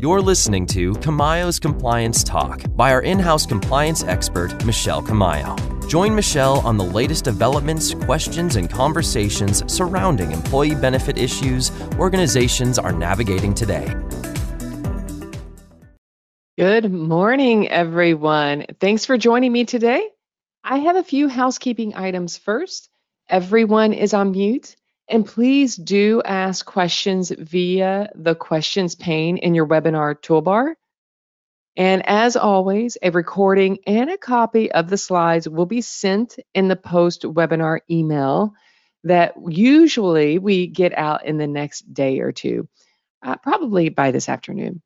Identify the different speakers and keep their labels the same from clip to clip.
Speaker 1: You're listening to Camayo's Compliance Talk by our in house compliance expert, Michelle Camayo. Join Michelle on the latest developments, questions, and conversations surrounding employee benefit issues organizations are navigating today.
Speaker 2: Good morning, everyone. Thanks for joining me today. I have a few housekeeping items first. Everyone is on mute, and please do ask questions via the questions pane in your webinar toolbar. And as always, a recording and a copy of the slides will be sent in the post webinar email that usually we get out in the next day or two, uh, probably by this afternoon.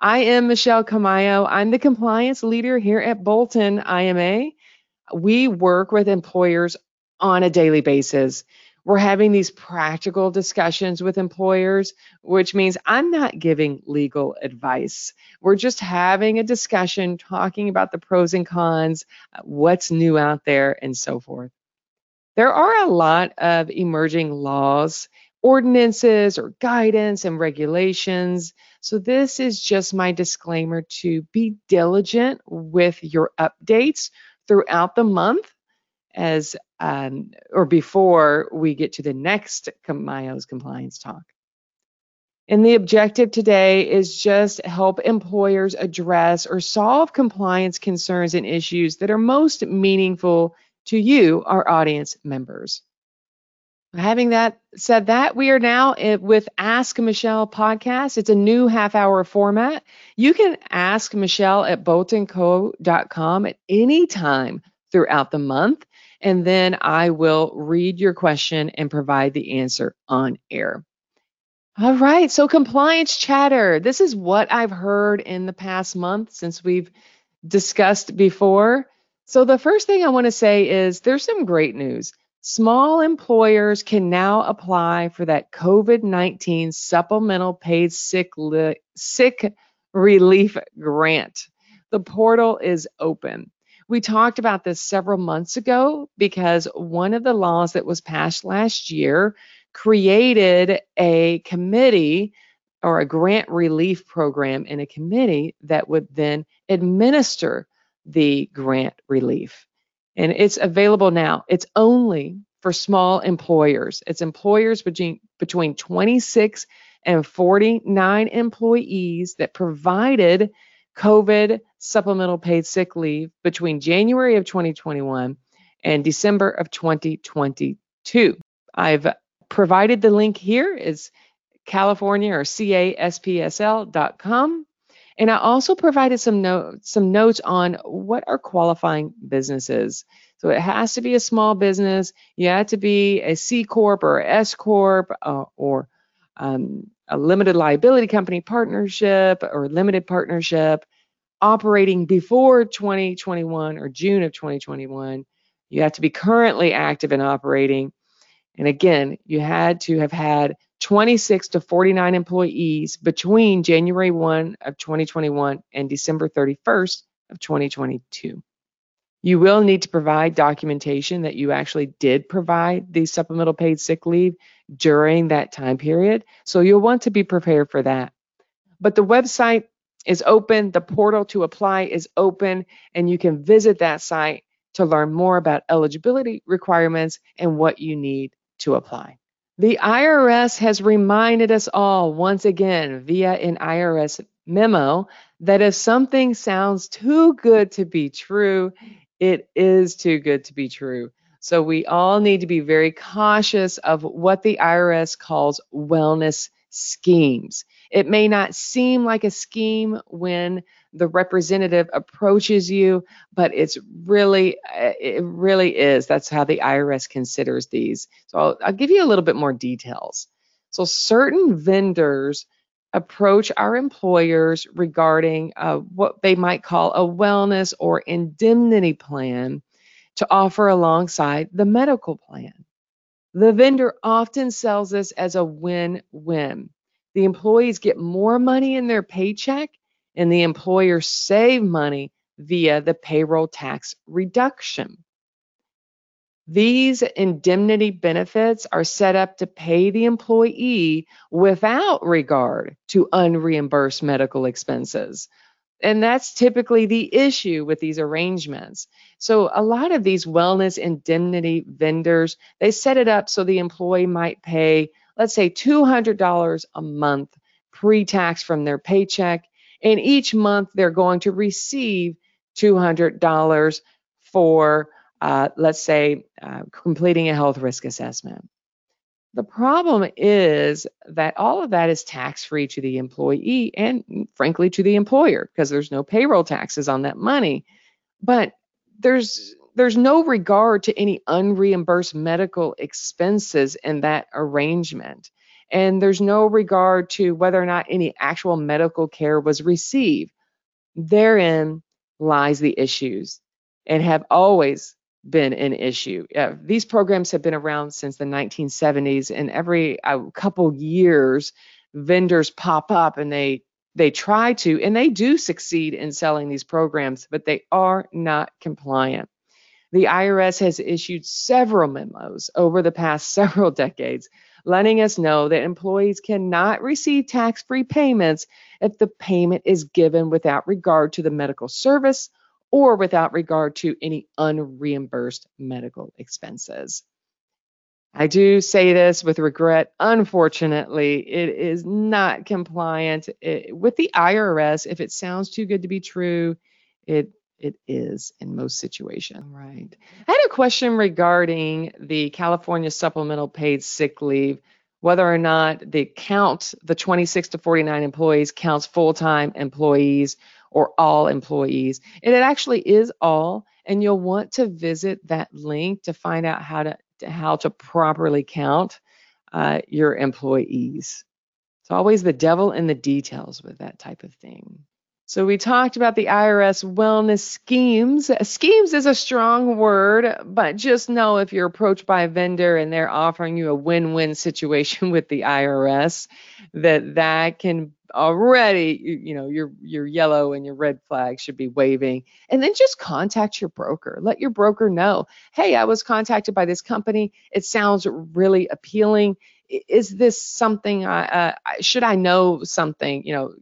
Speaker 2: I am Michelle Camayo. I'm the compliance leader here at Bolton IMA. We work with employers on a daily basis. We're having these practical discussions with employers, which means I'm not giving legal advice. We're just having a discussion, talking about the pros and cons, what's new out there, and so forth. There are a lot of emerging laws, ordinances, or guidance and regulations so this is just my disclaimer to be diligent with your updates throughout the month as um, or before we get to the next Camayo's compliance talk. And the objective today is just help employers address or solve compliance concerns and issues that are most meaningful to you, our audience members. Having that said that, we are now with Ask Michelle podcast. It's a new half hour format. You can ask Michelle at boltonco.com at any time throughout the month, and then I will read your question and provide the answer on air. All right, so compliance chatter. This is what I've heard in the past month since we've discussed before. So, the first thing I want to say is there's some great news. Small employers can now apply for that COVID 19 supplemental paid sick, li- sick relief grant. The portal is open. We talked about this several months ago because one of the laws that was passed last year created a committee or a grant relief program in a committee that would then administer the grant relief and it's available now. It's only for small employers. It's employers between between 26 and 49 employees that provided COVID supplemental paid sick leave between January of 2021 and December of 2022. I've provided the link here is California or caspsl.com and I also provided some notes, some notes on what are qualifying businesses. So it has to be a small business. You have to be a C corp or S corp uh, or um, a limited liability company partnership or limited partnership operating before 2021 or June of 2021. You have to be currently active and operating. And again, you had to have had 26 to 49 employees between January 1 of 2021 and December 31st of 2022. You will need to provide documentation that you actually did provide the supplemental paid sick leave during that time period. So you'll want to be prepared for that. But the website is open, the portal to apply is open, and you can visit that site to learn more about eligibility requirements and what you need to apply. The IRS has reminded us all once again via an IRS memo that if something sounds too good to be true, it is too good to be true. So we all need to be very cautious of what the IRS calls wellness schemes. It may not seem like a scheme when the representative approaches you, but it's really, eh, it really is. That's how the IRS considers these. So I'll, I'll give you a little bit more details. So certain vendors approach our employers regarding uh, what they might call a wellness or indemnity plan to offer alongside the medical plan. The vendor often sells this as a win win. The employees get more money in their paycheck and the employer save money via the payroll tax reduction. These indemnity benefits are set up to pay the employee without regard to unreimbursed medical expenses. And that's typically the issue with these arrangements. So a lot of these wellness indemnity vendors, they set it up so the employee might pay, let's say $200 a month pre-tax from their paycheck. And each month they're going to receive $200 for uh, let's say, uh, completing a health risk assessment. The problem is that all of that is tax free to the employee and, frankly, to the employer because there's no payroll taxes on that money. But there's there's no regard to any unreimbursed medical expenses in that arrangement. And there's no regard to whether or not any actual medical care was received. Therein lies the issues and have always been an issue. Uh, these programs have been around since the 1970s, and every uh, couple years, vendors pop up and they they try to, and they do succeed in selling these programs, but they are not compliant. The IRS has issued several memos over the past several decades letting us know that employees cannot receive tax free payments if the payment is given without regard to the medical service or without regard to any unreimbursed medical expenses. I do say this with regret. Unfortunately, it is not compliant it, with the IRS. If it sounds too good to be true, it it is in most situations. Right. I had a question regarding the California supplemental paid sick leave, whether or not the count, the 26 to 49 employees counts full-time employees or all employees. And it actually is all, and you'll want to visit that link to find out how to, how to properly count uh, your employees. It's always the devil in the details with that type of thing. So we talked about the IRS wellness schemes. Schemes is a strong word, but just know if you're approached by a vendor and they're offering you a win-win situation with the IRS, that that can already, you know, your your yellow and your red flag should be waving. And then just contact your broker. Let your broker know, hey, I was contacted by this company. It sounds really appealing. Is this something? I, uh, should I know something? You know,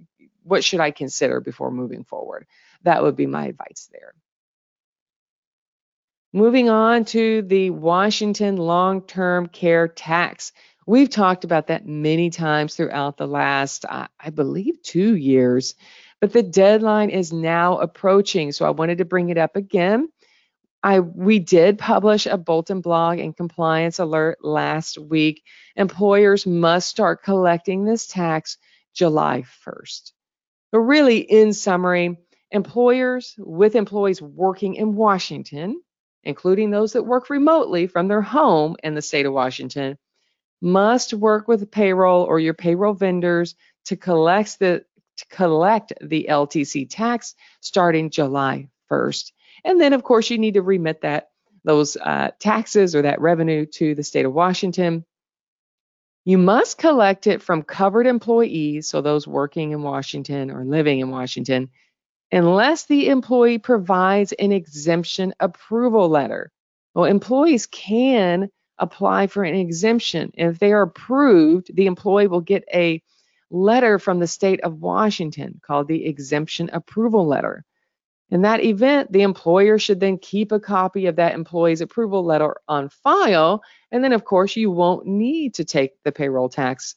Speaker 2: what should I consider before moving forward? That would be my advice there. Moving on to the Washington long-term care tax. We've talked about that many times throughout the last, uh, I believe, two years, but the deadline is now approaching. So I wanted to bring it up again. I we did publish a bulletin blog and compliance alert last week. Employers must start collecting this tax July 1st. But really, in summary, employers with employees working in Washington, including those that work remotely from their home in the state of Washington, must work with payroll or your payroll vendors to collect the to collect the LTC tax starting July 1st. And then, of course, you need to remit that those uh, taxes or that revenue to the state of Washington you must collect it from covered employees, so those working in Washington or living in Washington, unless the employee provides an exemption approval letter. Well, employees can apply for an exemption. And if they are approved, the employee will get a letter from the state of Washington called the exemption approval letter. In that event, the employer should then keep a copy of that employee's approval letter on file. And then, of course, you won't need to take the payroll tax,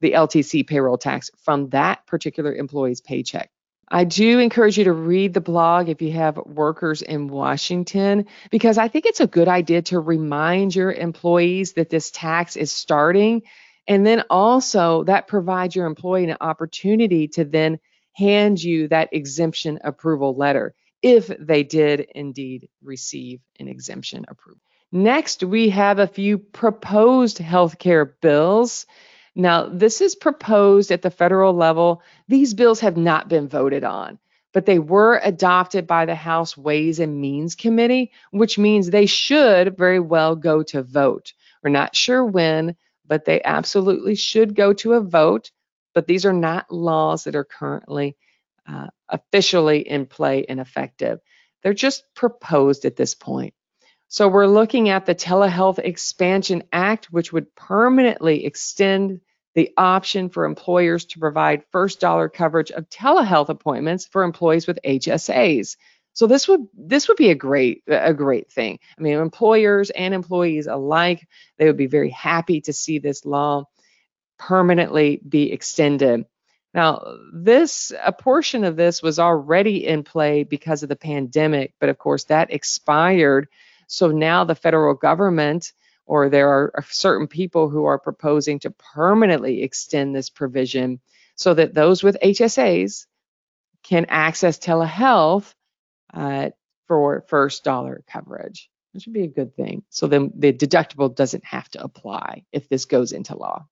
Speaker 2: the LTC payroll tax from that particular employee's paycheck. I do encourage you to read the blog if you have workers in Washington, because I think it's a good idea to remind your employees that this tax is starting. And then also, that provides your employee an opportunity to then hand you that exemption approval letter if they did indeed receive an exemption approval. Next, we have a few proposed healthcare bills. Now, this is proposed at the federal level. These bills have not been voted on, but they were adopted by the House Ways and Means Committee, which means they should very well go to vote. We're not sure when, but they absolutely should go to a vote but these are not laws that are currently uh, officially in play and effective. They're just proposed at this point. So we're looking at the Telehealth Expansion Act, which would permanently extend the option for employers to provide first dollar coverage of telehealth appointments for employees with HSAs. So this would this would be a great a great thing. I mean, employers and employees alike, they would be very happy to see this law permanently be extended. Now, this a portion of this was already in play because of the pandemic, but of course that expired. So now the federal government or there are certain people who are proposing to permanently extend this provision so that those with HSAs can access telehealth uh, for first dollar coverage. That should be a good thing. So then the deductible doesn't have to apply if this goes into law.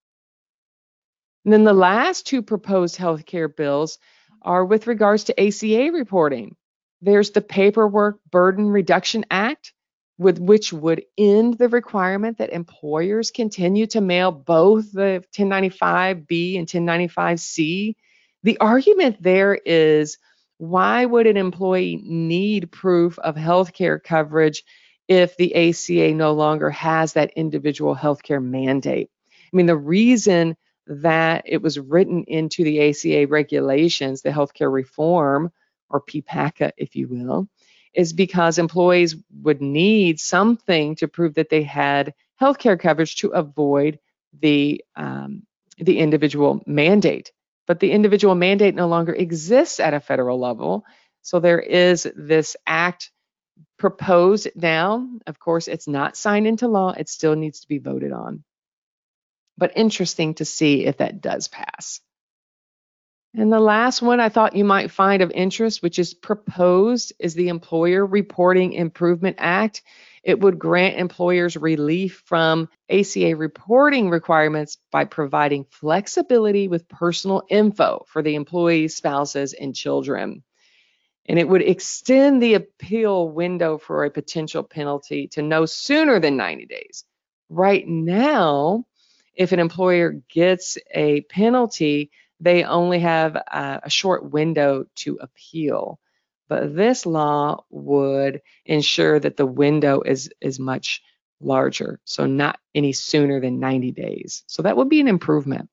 Speaker 2: And then the last two proposed healthcare bills are with regards to ACA reporting. There's the Paperwork Burden Reduction Act, with which would end the requirement that employers continue to mail both the 1095B and 1095C. The argument there is why would an employee need proof of healthcare coverage if the ACA no longer has that individual healthcare mandate? I mean, the reason that it was written into the ACA regulations, the healthcare reform, or PPACA, if you will, is because employees would need something to prove that they had healthcare coverage to avoid the um, the individual mandate. But the individual mandate no longer exists at a federal level. So there is this act proposed now. Of course, it's not signed into law. It still needs to be voted on. But interesting to see if that does pass. And the last one I thought you might find of interest, which is proposed, is the Employer Reporting Improvement Act. It would grant employers relief from ACA reporting requirements by providing flexibility with personal info for the employees, spouses, and children. And it would extend the appeal window for a potential penalty to no sooner than 90 days. Right now, if an employer gets a penalty, they only have a, a short window to appeal. But this law would ensure that the window is, is much larger, so not any sooner than 90 days. So that would be an improvement.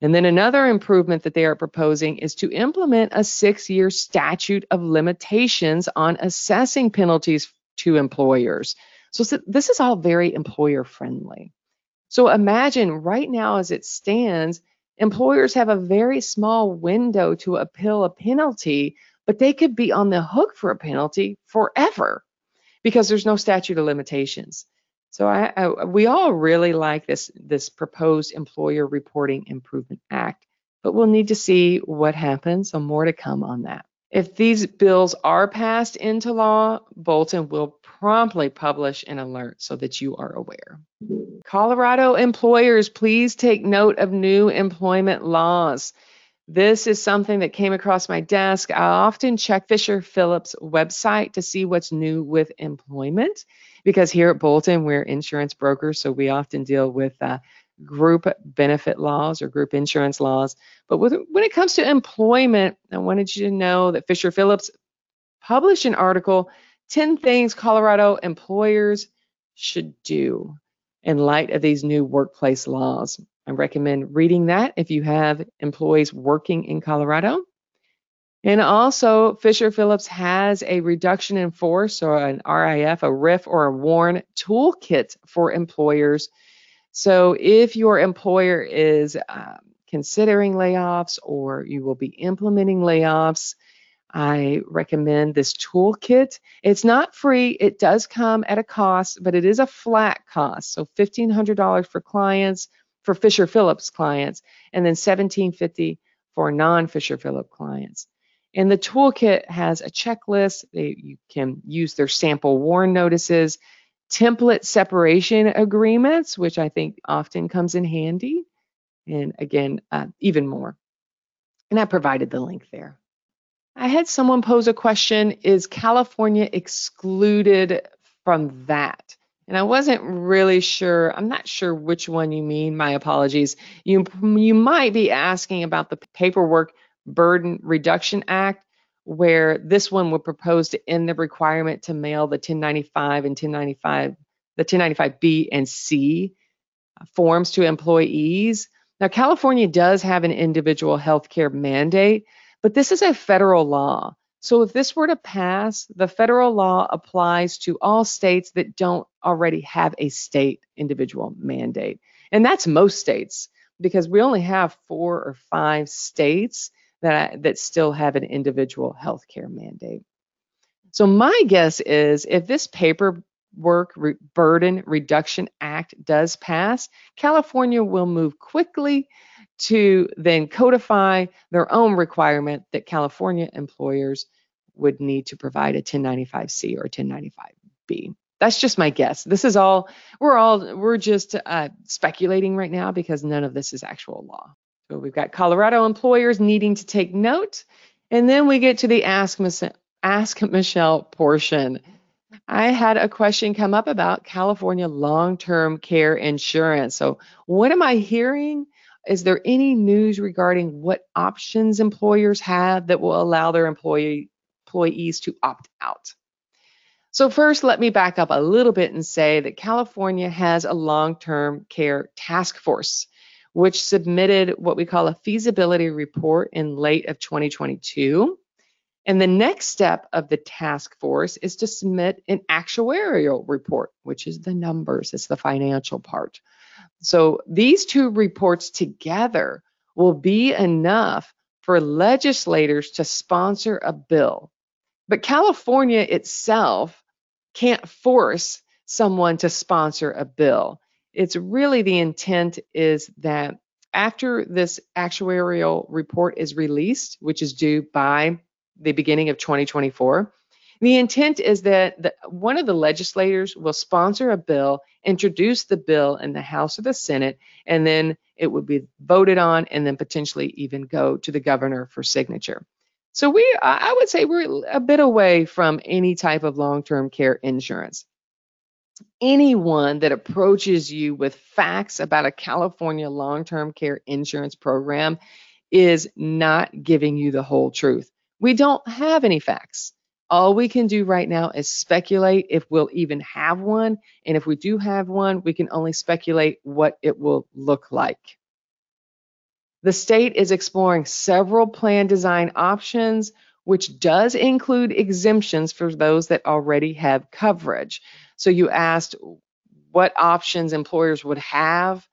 Speaker 2: And then another improvement that they are proposing is to implement a six year statute of limitations on assessing penalties to employers. So, this is all very employer friendly. So imagine right now as it stands, employers have a very small window to appeal a penalty, but they could be on the hook for a penalty forever because there's no statute of limitations. So I, I, we all really like this this proposed Employer Reporting Improvement Act, but we'll need to see what happens. So more to come on that. If these bills are passed into law, Bolton will promptly publish an alert so that you are aware. Colorado employers, please take note of new employment laws. This is something that came across my desk. I often check Fisher Phillips' website to see what's new with employment because here at Bolton, we're insurance brokers, so we often deal with uh, group benefit laws or group insurance laws. But with, when it comes to employment, I wanted you to know that Fisher Phillips published an article 10 things Colorado employers should do in light of these new workplace laws. I recommend reading that if you have employees working in Colorado. And also, Fisher Phillips has a reduction in force or an RIF, a RIF, or a WARN toolkit for employers so if your employer is um, considering layoffs or you will be implementing layoffs, I recommend this toolkit. It's not free. It does come at a cost, but it is a flat cost. So $1,500 for clients, for Fisher Phillips clients, and then 1,750 for non-Fisher Phillips clients. And the toolkit has a checklist. They, you can use their sample WARN notices template separation agreements, which I think often comes in handy. And again, uh, even more. And I provided the link there. I had someone pose a question Is California excluded from that? And I wasn't really sure. I'm not sure which one you mean. My apologies. You, you might be asking about the Paperwork Burden Reduction Act, where this one would propose to end the requirement to mail the 1095 and 1095, the 1095B and C forms to employees. Now, California does have an individual health care mandate, but this is a federal law. So if this were to pass, the federal law applies to all states that don't already have a state individual mandate. And that's most states because we only have four or five states that, that still have an individual health care mandate. So my guess is if this paperwork re- burden reduction act does pass, California will move quickly to then codify their own requirement that California employers would need to provide a 1095C or 1095B. That's just my guess. This is all we're all we're just uh, speculating right now because none of this is actual law. So we've got Colorado employers needing to take note, and then we get to the ask ask Michelle portion. I had a question come up about California long-term care insurance. So what am I hearing? Is there any news regarding what options employers have that will allow their employee, employees to opt out? So first, let me back up a little bit and say that California has a long-term care task force, which submitted what we call a feasibility report in late of 2022. And the next step of the task force is to submit an actuarial report, which is the numbers, it's the financial part. So these two reports together will be enough for legislators to sponsor a bill. But California itself can't force someone to sponsor a bill. It's really the intent is that after this actuarial report is released, which is due by the beginning of 2024, the intent is that the, one of the legislators will sponsor a bill, introduce the bill in the House or the Senate, and then it would be voted on and then potentially even go to the governor for signature. So we, I would say we're a bit away from any type of long-term care insurance. Anyone that approaches you with facts about a California long-term care insurance program is not giving you the whole truth. We don't have any facts. All we can do right now is speculate if we'll even have one. And if we do have one, we can only speculate what it will look like. The state is exploring several plan design options, which does include exemptions for those that already have coverage. So you asked what options employers would have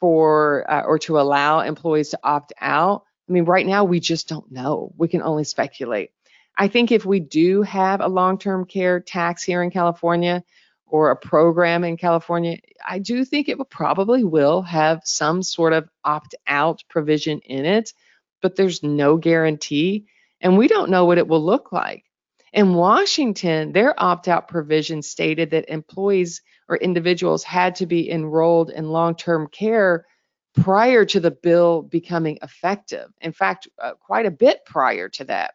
Speaker 2: for uh, or to allow employees to opt out. I mean, right now we just don't know. We can only speculate. I think if we do have a long-term care tax here in California or a program in California, I do think it probably will have some sort of opt-out provision in it, but there's no guarantee, and we don't know what it will look like. In Washington, their opt-out provision stated that employees or individuals had to be enrolled in long-term care prior to the bill becoming effective. In fact, uh, quite a bit prior to that.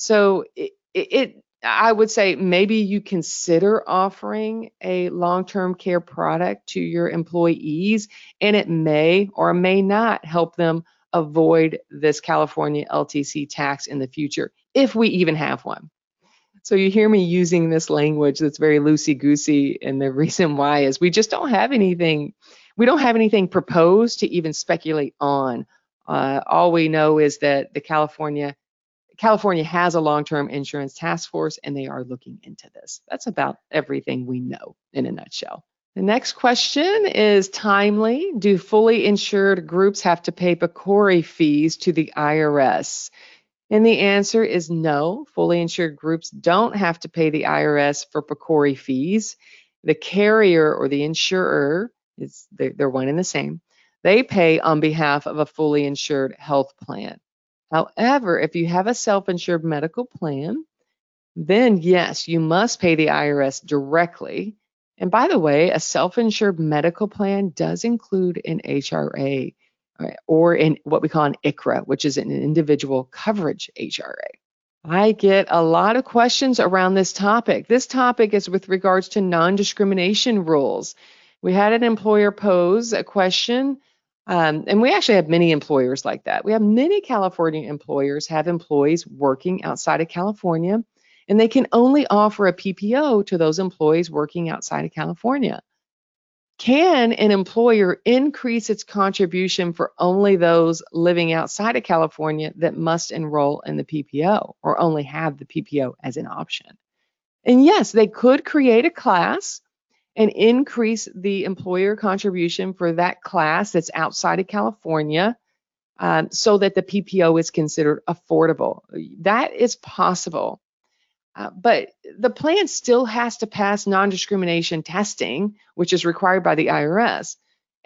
Speaker 2: So it, it, I would say maybe you consider offering a long-term care product to your employees, and it may or may not help them avoid this California LTC tax in the future, if we even have one. So you hear me using this language that's very loosey-goosey, and the reason why is we just don't have anything. We don't have anything proposed to even speculate on. Uh, all we know is that the California California has a long-term insurance task force and they are looking into this. That's about everything we know in a nutshell. The next question is timely. Do fully insured groups have to pay PCORI fees to the IRS? And the answer is no. Fully insured groups don't have to pay the IRS for PCORI fees. The carrier or the insurer, is they're one and the same, they pay on behalf of a fully insured health plan. However, if you have a self-insured medical plan, then yes, you must pay the IRS directly. And by the way, a self-insured medical plan does include an HRA or in what we call an ICHRA, which is an individual coverage HRA. I get a lot of questions around this topic. This topic is with regards to non-discrimination rules. We had an employer pose a question Um, and we actually have many employers like that. We have many California employers have employees working outside of California, and they can only offer a PPO to those employees working outside of California. Can an employer increase its contribution for only those living outside of California that must enroll in the PPO or only have the PPO as an option? And yes, they could create a class and increase the employer contribution for that class that's outside of California um, so that the PPO is considered affordable. That is possible. Uh, but the plan still has to pass non-discrimination testing, which is required by the IRS.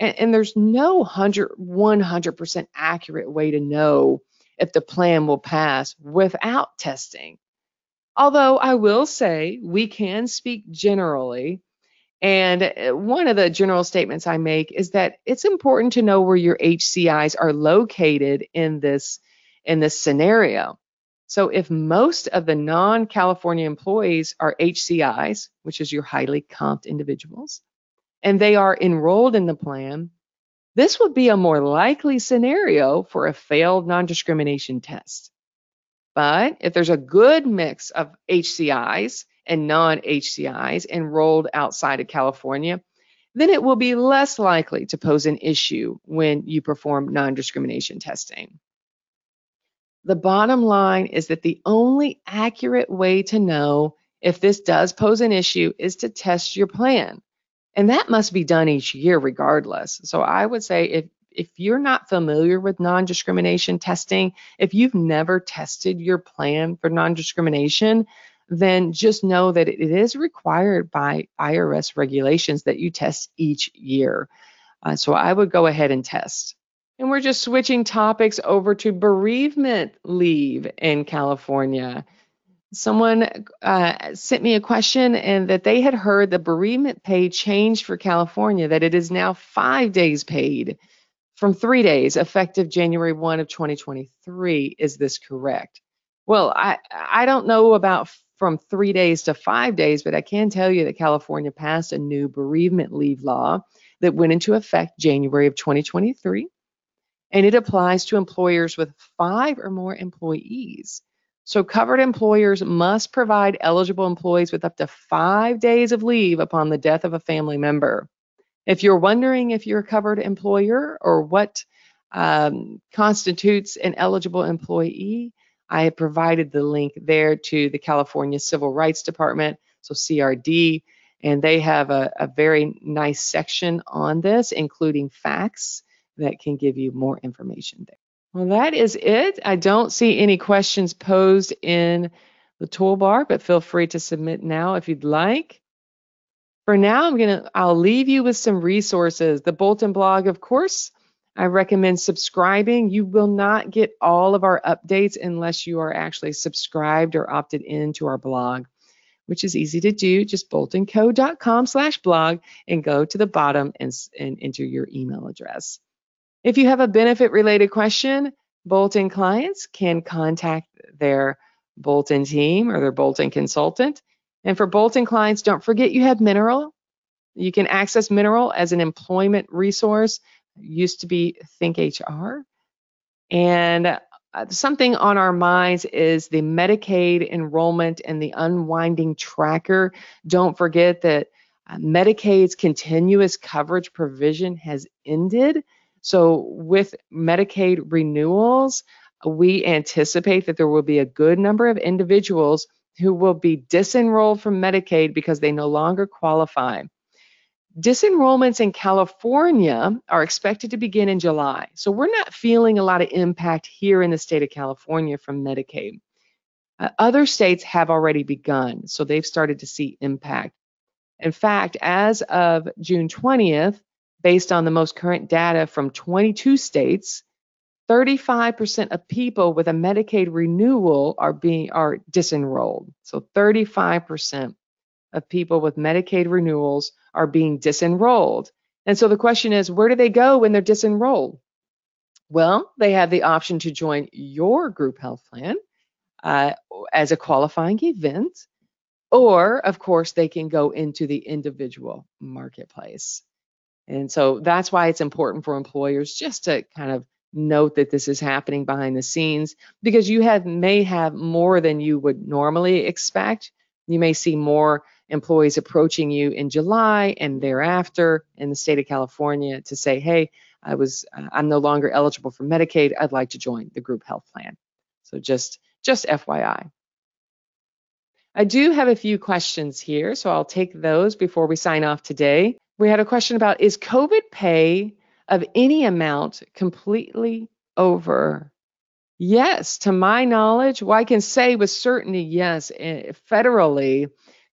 Speaker 2: And, and there's no 100, 100% accurate way to know if the plan will pass without testing. Although I will say we can speak generally and uh, one of the general statements I make is that it's important to know where your HCIs are located in this in this scenario. So if most of the non-California employees are HCIs, which is your highly comped individuals, and they are enrolled in the plan, this would be a more likely scenario for a failed non-discrimination test. But if there's a good mix of HCIs and non-HCIs enrolled outside of California, then it will be less likely to pose an issue when you perform non-discrimination testing. The bottom line is that the only accurate way to know if this does pose an issue is to test your plan. And that must be done each year regardless. So I would say if if you're not familiar with non-discrimination testing, if you've never tested your plan for non-discrimination, then just know that it is required by IRS regulations that you test each year. Uh, so I would go ahead and test. And we're just switching topics over to bereavement leave in California. Someone uh, sent me a question and that they had heard the bereavement pay changed for California, that it is now five days paid from three days effective January 1 of 2023. Is this correct? Well, I, I don't know about from three days to five days, but I can tell you that California passed a new bereavement leave law that went into effect January of 2023, and it applies to employers with five or more employees. So covered employers must provide eligible employees with up to five days of leave upon the death of a family member. If you're wondering if you're a covered employer or what um, constitutes an eligible employee, I have provided the link there to the California Civil Rights Department, so CRD, and they have a, a very nice section on this, including facts that can give you more information there. Well, that is it. I don't see any questions posed in the toolbar, but feel free to submit now if you'd like. For now, I'm gonna I'll leave you with some resources. The Bolton blog, of course, I recommend subscribing. You will not get all of our updates unless you are actually subscribed or opted into our blog, which is easy to do. Just boltonco.com slash blog and go to the bottom and, and enter your email address. If you have a benefit related question, Bolton clients can contact their Bolton team or their Bolton consultant. And for Bolton clients, don't forget you have Mineral. You can access Mineral as an employment resource used to be ThinkHR. And uh, something on our minds is the Medicaid enrollment and the unwinding tracker. Don't forget that uh, Medicaid's continuous coverage provision has ended. So, with Medicaid renewals, we anticipate that there will be a good number of individuals who will be disenrolled from Medicaid because they no longer qualify. Disenrollments in California are expected to begin in July. So we're not feeling a lot of impact here in the state of California from Medicaid. Uh, other states have already begun, so they've started to see impact. In fact, as of June 20th, based on the most current data from 22 states, 35% of people with a Medicaid renewal are being are disenrolled. So 35% of people with Medicaid renewals are being disenrolled. And so the question is, where do they go when they're disenrolled? Well, they have the option to join your group health plan uh, as a qualifying event, or of course, they can go into the individual marketplace. And so that's why it's important for employers just to kind of note that this is happening behind the scenes because you have may have more than you would normally expect. You may see more employees approaching you in July and thereafter in the state of California to say, "Hey, I was uh, I'm no longer eligible for Medicaid. I'd like to join the group health plan." So just just FYI. I do have a few questions here, so I'll take those before we sign off today. We had a question about is COVID pay of any amount completely over? Yes, to my knowledge, well, I can say with certainty, yes, eh, federally,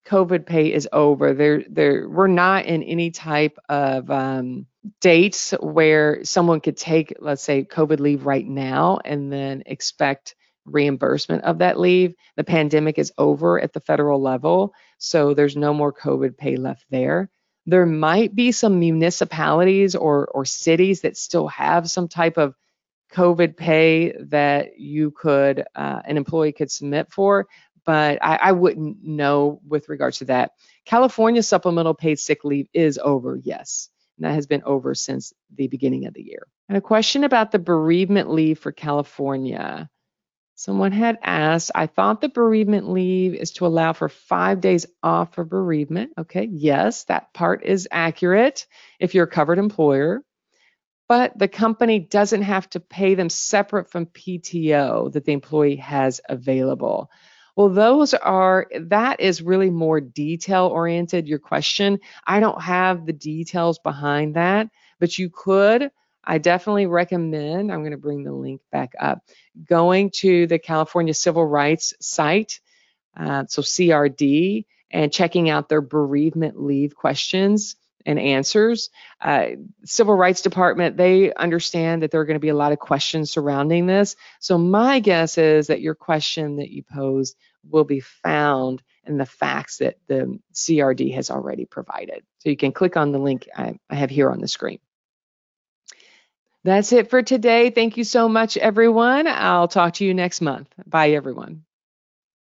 Speaker 2: COVID pay is over. There, there, we're not in any type of um, dates where someone could take, let's say, COVID leave right now and then expect reimbursement of that leave. The pandemic is over at the federal level, so there's no more COVID pay left there. There might be some municipalities or, or cities that still have some type of COVID pay that you could, uh, an employee could submit for, but I, I wouldn't know with regards to that. California supplemental paid sick leave is over, yes. And that has been over since the beginning of the year. And a question about the bereavement leave for California. Someone had asked, I thought the bereavement leave is to allow for five days off for bereavement. Okay, yes, that part is accurate if you're a covered employer. But the company doesn't have to pay them separate from PTO that the employee has available. Well, those are, that is really more detail oriented, your question. I don't have the details behind that, but you could I definitely recommend, I'm going to bring the link back up, going to the California Civil Rights site, uh, so CRD, and checking out their bereavement leave questions and answers. Uh, Civil Rights Department, they understand that there are going to be a lot of questions surrounding this. So my guess is that your question that you posed will be found in the facts that the CRD has already provided. So you can click on the link I, I have here on the screen. That's it for today. Thank you so much, everyone. I'll talk to you next month. Bye, everyone.